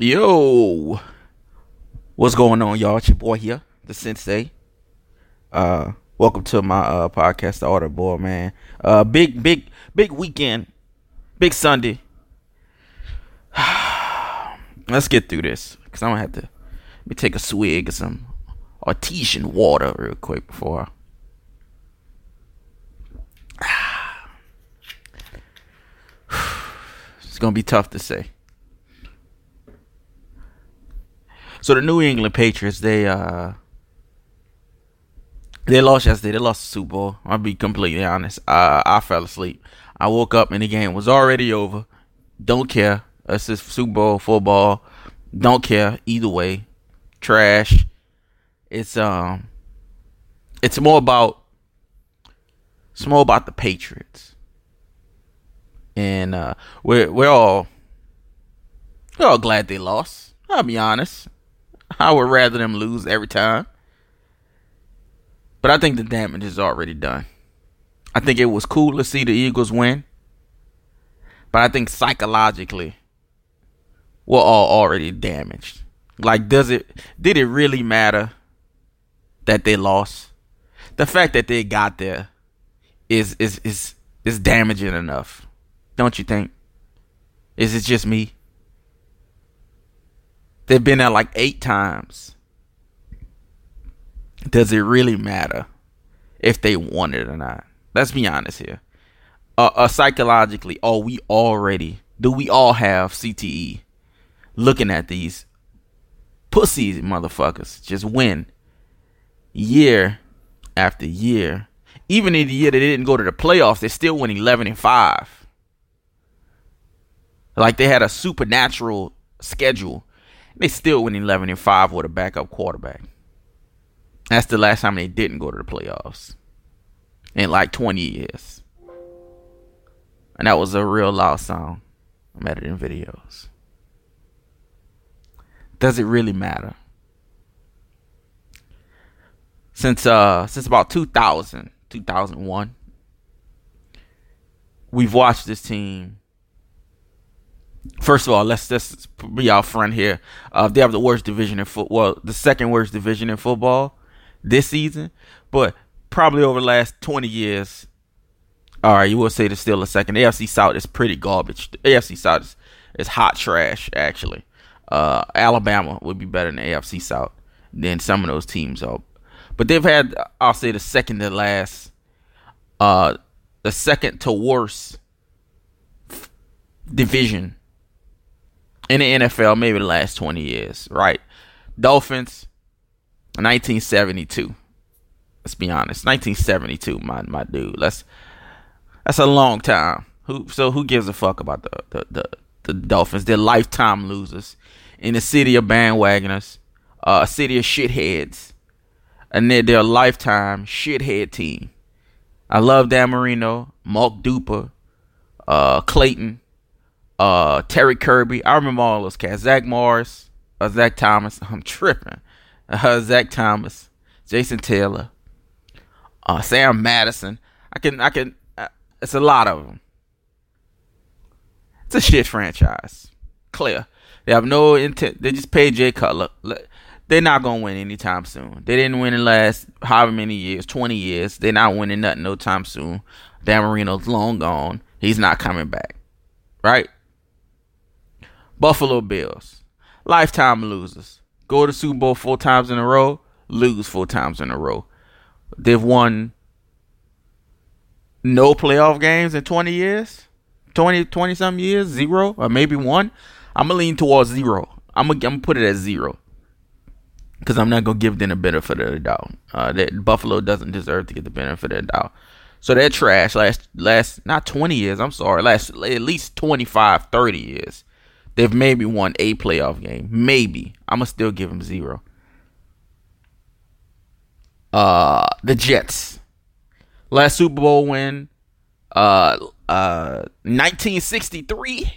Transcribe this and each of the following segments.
Yo, what's going on, y'all? It's your boy here, the Sensei. Uh, welcome to my uh podcast, the Order Boy, man. Uh, big, big, big weekend, big Sunday. Let's get through this, cause I'm gonna have to let me take a swig of some artesian water real quick before. It's gonna be tough to say. So the New England Patriots, they uh they lost yesterday. They lost the Super Bowl. I'll be completely honest. Uh, I fell asleep. I woke up and the game was already over. Don't care. It's just Super Bowl football. Don't care either way. Trash. It's um it's more about it's more about the Patriots. And uh we're we're all we're all glad they lost. I'll be honest. I would rather them lose every time. But I think the damage is already done. I think it was cool to see the Eagles win. But I think psychologically, we're all already damaged. Like, does it, did it really matter that they lost? The fact that they got there is, is, is, is damaging enough. Don't you think? Is it just me? They've been there like eight times. Does it really matter if they want it or not? Let's be honest here. Uh, uh, psychologically, are we already? Do we all have CTE? Looking at these pussies, motherfuckers, just win year after year. Even in the year they didn't go to the playoffs, they still went eleven and five. Like they had a supernatural schedule they still went 11 and 5 with a backup quarterback. That's the last time they didn't go to the playoffs in like 20 years. And that was a real loud song. I'm editing videos. Does it really matter? Since uh since about 2000, 2001, we've watched this team First of all, let's just be out front here. Uh, they have the worst division in football, well, the second worst division in football this season, but probably over the last 20 years, all right, you will say there's still a second. The AFC South is pretty garbage. The AFC South is, is hot trash, actually. Uh, Alabama would be better than the AFC South than some of those teams are. But they've had, I'll say, the second to last, uh, the second to worst division in the NFL maybe the last 20 years, right? Dolphins, 1972. Let's be honest, 1972, my my dude. Let's that's a long time. Who so who gives a fuck about the the the, the Dolphins? They're lifetime losers in the city of bandwagoners, uh, a city of shitheads, and they're, they're a lifetime shithead team. I love Dan Marino, Mark Duper, uh, Clayton, uh, Terry Kirby. I remember all those cats. Zach Morris, uh, Zach Thomas. I'm tripping. Uh, Zach Thomas, Jason Taylor, uh, Sam Madison. I can, I can. Uh, it's a lot of them. It's a shit franchise. Clear. They have no intent. They just paid Jay Cutler. They're not gonna win anytime soon. They didn't win in the last however many years, twenty years. They're not winning nothing no time soon. Dan Marino's long gone. He's not coming back. Right? Buffalo Bills, lifetime losers. Go to Super Bowl four times in a row, lose four times in a row. They've won no playoff games in 20 years, 20, 20 some years, zero, or maybe one. I'm gonna lean towards zero. I'm I'm gonna put it at zero because I'm not gonna give them the benefit of the doubt. Uh, that Buffalo doesn't deserve to get the benefit of the doubt. So they're trash last last not 20 years. I'm sorry, last at least 25, 30 years. They've maybe won a playoff game. Maybe. I'm gonna still give them zero. Uh the Jets. Last Super Bowl win. Uh uh 1963.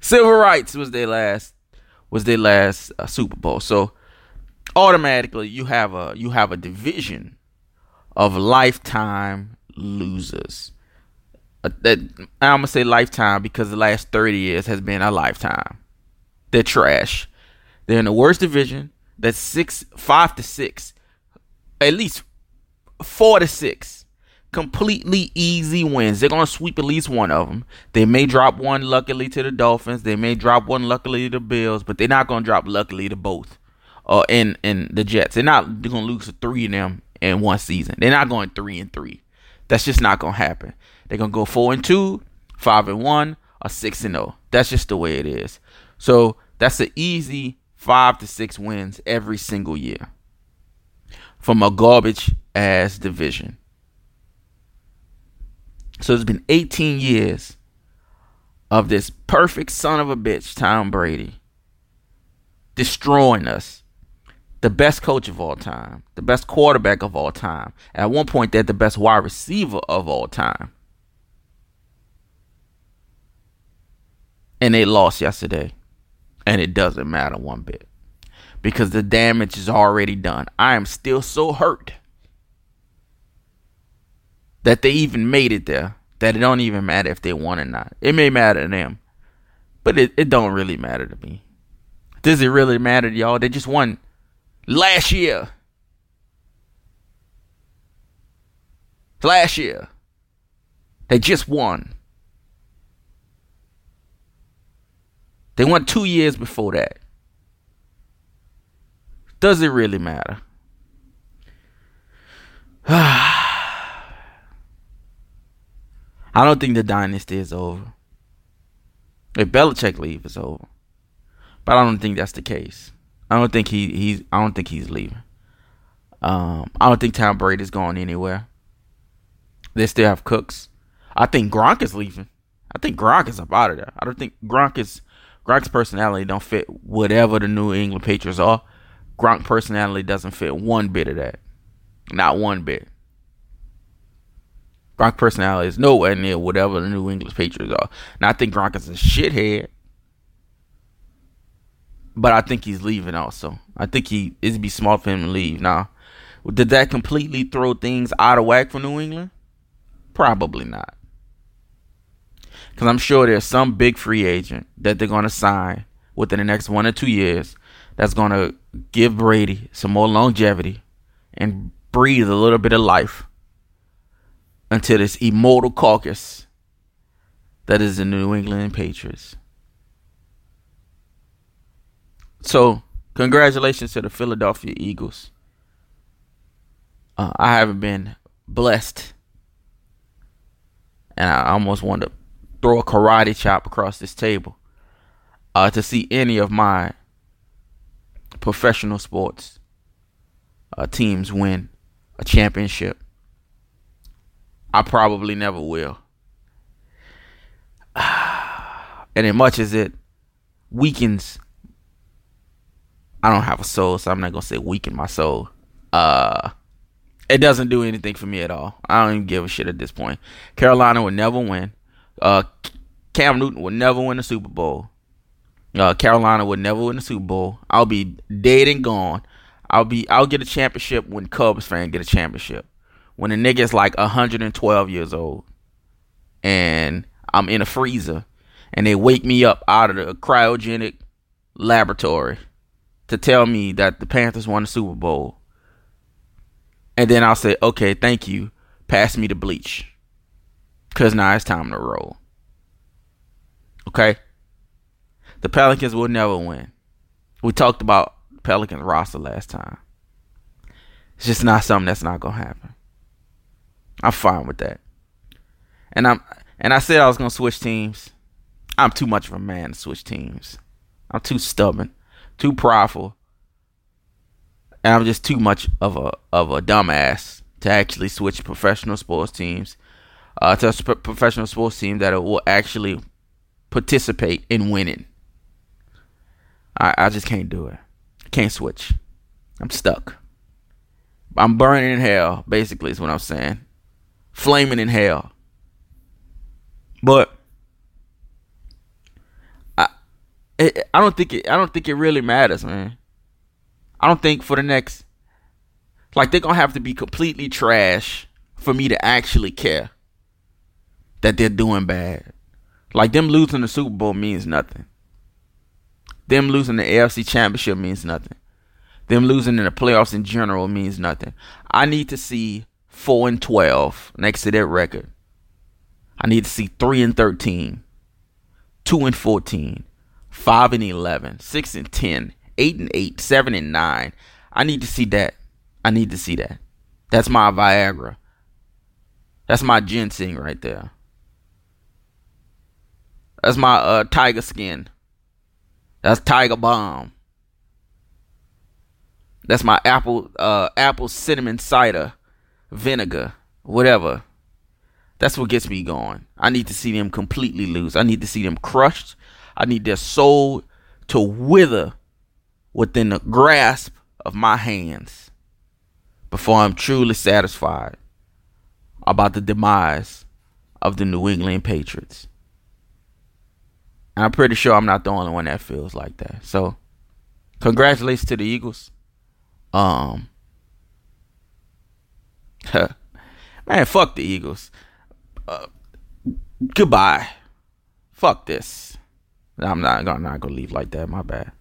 Civil rights was their last was their last uh, Super Bowl. So automatically you have a you have a division of lifetime losers I'm gonna say lifetime because the last 30 years has been a lifetime. They're trash. They're in the worst division. That's six, five to six, at least four to six. Completely easy wins. They're gonna sweep at least one of them. They may drop one luckily to the Dolphins. They may drop one luckily to the Bills, but they're not gonna drop luckily to both. Uh, in in the Jets, they're not gonna lose to three of them in one season. They're not going three and three. That's just not gonna happen. They're gonna go four and two, five and one, or six and zero. That's just the way it is. So that's an easy five to six wins every single year from a garbage ass division. So it's been 18 years of this perfect son of a bitch, Tom Brady, destroying us. The best coach of all time, the best quarterback of all time. At one point, they're the best wide receiver of all time. And they lost yesterday. And it doesn't matter one bit. Because the damage is already done. I am still so hurt that they even made it there. That it don't even matter if they won or not. It may matter to them. But it, it don't really matter to me. Does it really matter to y'all? They just won last year. Last year. They just won. They won two years before that. Does it really matter? I don't think the dynasty is over. If Belichick leave, it's over. But I don't think that's the case. I don't think he he's I don't think he's leaving. Um, I don't think Tom Brady's going anywhere. They still have Cooks. I think Gronk is leaving. I think Gronk is up out of there. I don't think Gronk is Gronk's personality don't fit whatever the New England Patriots are. Gronk personality doesn't fit one bit of that. Not one bit. Gronk personality is nowhere near whatever the New England Patriots are. And I think Gronk is a shithead. But I think he's leaving also. I think he it'd be smart for him to leave. Now, did that completely throw things out of whack for New England? Probably not. Because I'm sure there's some big free agent that they're going to sign within the next one or two years that's going to give Brady some more longevity and breathe a little bit of life until this immortal caucus that is the New England Patriots. So, congratulations to the Philadelphia Eagles. Uh, I haven't been blessed, and I almost want to throw a karate chop across this table uh, to see any of my professional sports uh, teams win a championship. I probably never will. And as much as it weakens, I don't have a soul, so I'm not gonna say weaken my soul. Uh, it doesn't do anything for me at all. I don't even give a shit at this point. Carolina would never win. Uh, Cam Newton would never win a Super Bowl. Uh, Carolina would never win a Super Bowl. I'll be dead and gone. I'll be I'll get a championship when Cubs fan get a championship. When a nigga is like 112 years old and I'm in a freezer and they wake me up out of the cryogenic laboratory to tell me that the Panthers won the Super Bowl. And then I'll say, okay, thank you. Pass me the bleach. Because now it's time to roll. Okay? The Pelicans will never win. We talked about Pelicans roster last time. It's just not something that's not gonna happen. I'm fine with that. And I'm and I said I was gonna switch teams. I'm too much of a man to switch teams. I'm too stubborn, too prideful, and I'm just too much of a of a dumbass to actually switch professional sports teams uh, to a professional sports team that will actually participate in winning. I, I just can't do it. Can't switch. I'm stuck. I'm burning in hell, basically, is what I'm saying. Flaming in hell. But I it, I don't think it I don't think it really matters, man. I don't think for the next like they're gonna have to be completely trash for me to actually care that they're doing bad. Like them losing the Super Bowl means nothing. Them losing the AFC Championship means nothing. Them losing in the playoffs in general means nothing. I need to see 4 and 12 next to that record. I need to see 3 and 13, 2 and 14, 5 and 11, 6 and 10, 8 and 8, 7 and 9. I need to see that. I need to see that. That's my Viagra. That's my ginseng right there. That's my uh, tiger skin. That's tiger balm. That's my apple uh, apple cinnamon cider vinegar, whatever. That's what gets me going. I need to see them completely lose. I need to see them crushed. I need their soul to wither within the grasp of my hands before I'm truly satisfied about the demise of the New England Patriots. And I'm pretty sure I'm not the only one that feels like that. So, congratulations to the Eagles. Um, man, fuck the Eagles. Uh, goodbye. Fuck this. I'm not, I'm not gonna leave like that. My bad.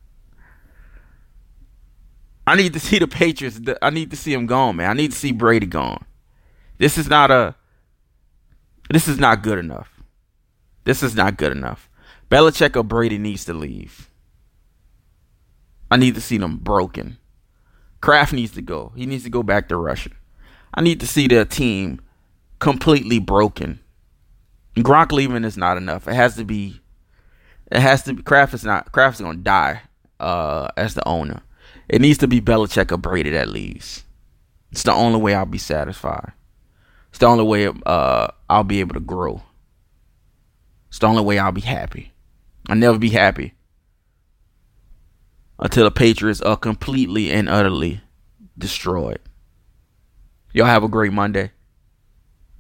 I need to see the Patriots. I need to see them gone, man. I need to see Brady gone. This is not a. This is not good enough. This is not good enough. Belichick or Brady needs to leave. I need to see them broken. Kraft needs to go. He needs to go back to Russia. I need to see their team completely broken. Gronk leaving is not enough. It has to be. It has to be. Kraft is not. Kraft is gonna die uh, as the owner. It needs to be Belichick or Brady that leaves. It's the only way I'll be satisfied. It's the only way uh, I'll be able to grow. It's the only way I'll be happy. I'll never be happy until the Patriots are completely and utterly destroyed. Y'all have a great Monday,